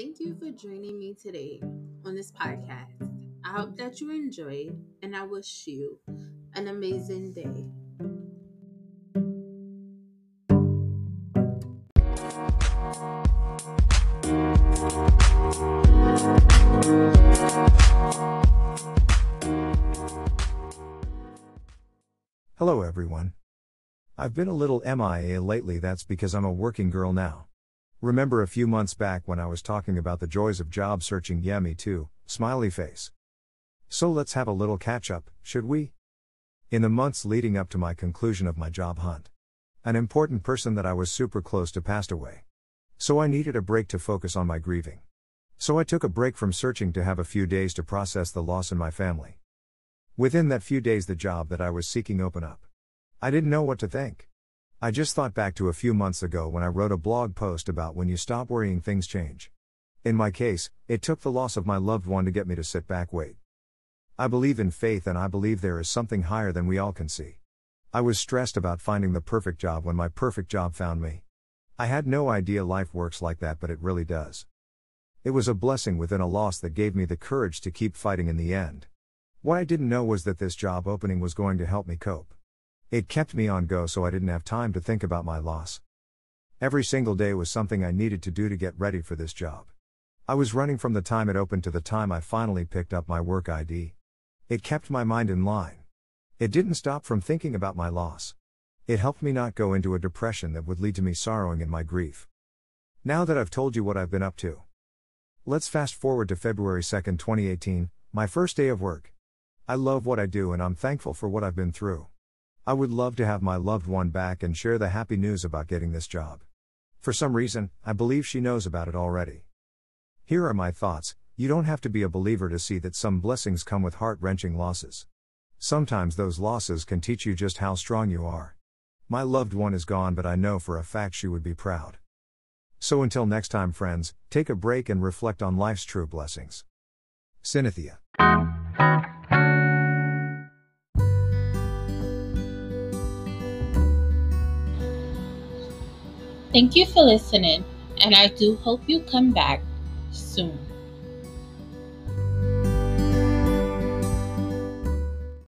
Thank you for joining me today on this podcast. I hope that you enjoyed, and I wish you an amazing day. Hello, everyone. I've been a little MIA lately, that's because I'm a working girl now. Remember a few months back when I was talking about the joys of job searching? Yeah, me too, smiley face. So let's have a little catch up, should we? In the months leading up to my conclusion of my job hunt, an important person that I was super close to passed away. So I needed a break to focus on my grieving. So I took a break from searching to have a few days to process the loss in my family. Within that few days, the job that I was seeking opened up. I didn't know what to think. I just thought back to a few months ago when I wrote a blog post about when you stop worrying, things change. In my case, it took the loss of my loved one to get me to sit back, wait. I believe in faith and I believe there is something higher than we all can see. I was stressed about finding the perfect job when my perfect job found me. I had no idea life works like that, but it really does. It was a blessing within a loss that gave me the courage to keep fighting in the end. What I didn't know was that this job opening was going to help me cope. It kept me on go so I didn't have time to think about my loss. Every single day was something I needed to do to get ready for this job. I was running from the time it opened to the time I finally picked up my work ID. It kept my mind in line. It didn't stop from thinking about my loss. It helped me not go into a depression that would lead to me sorrowing in my grief. Now that I've told you what I've been up to, let's fast forward to February 2, 2018, my first day of work. I love what I do and I'm thankful for what I've been through. I would love to have my loved one back and share the happy news about getting this job. For some reason, I believe she knows about it already. Here are my thoughts you don't have to be a believer to see that some blessings come with heart wrenching losses. Sometimes those losses can teach you just how strong you are. My loved one is gone, but I know for a fact she would be proud. So until next time, friends, take a break and reflect on life's true blessings. Cynthia. Thank you for listening, and I do hope you come back soon.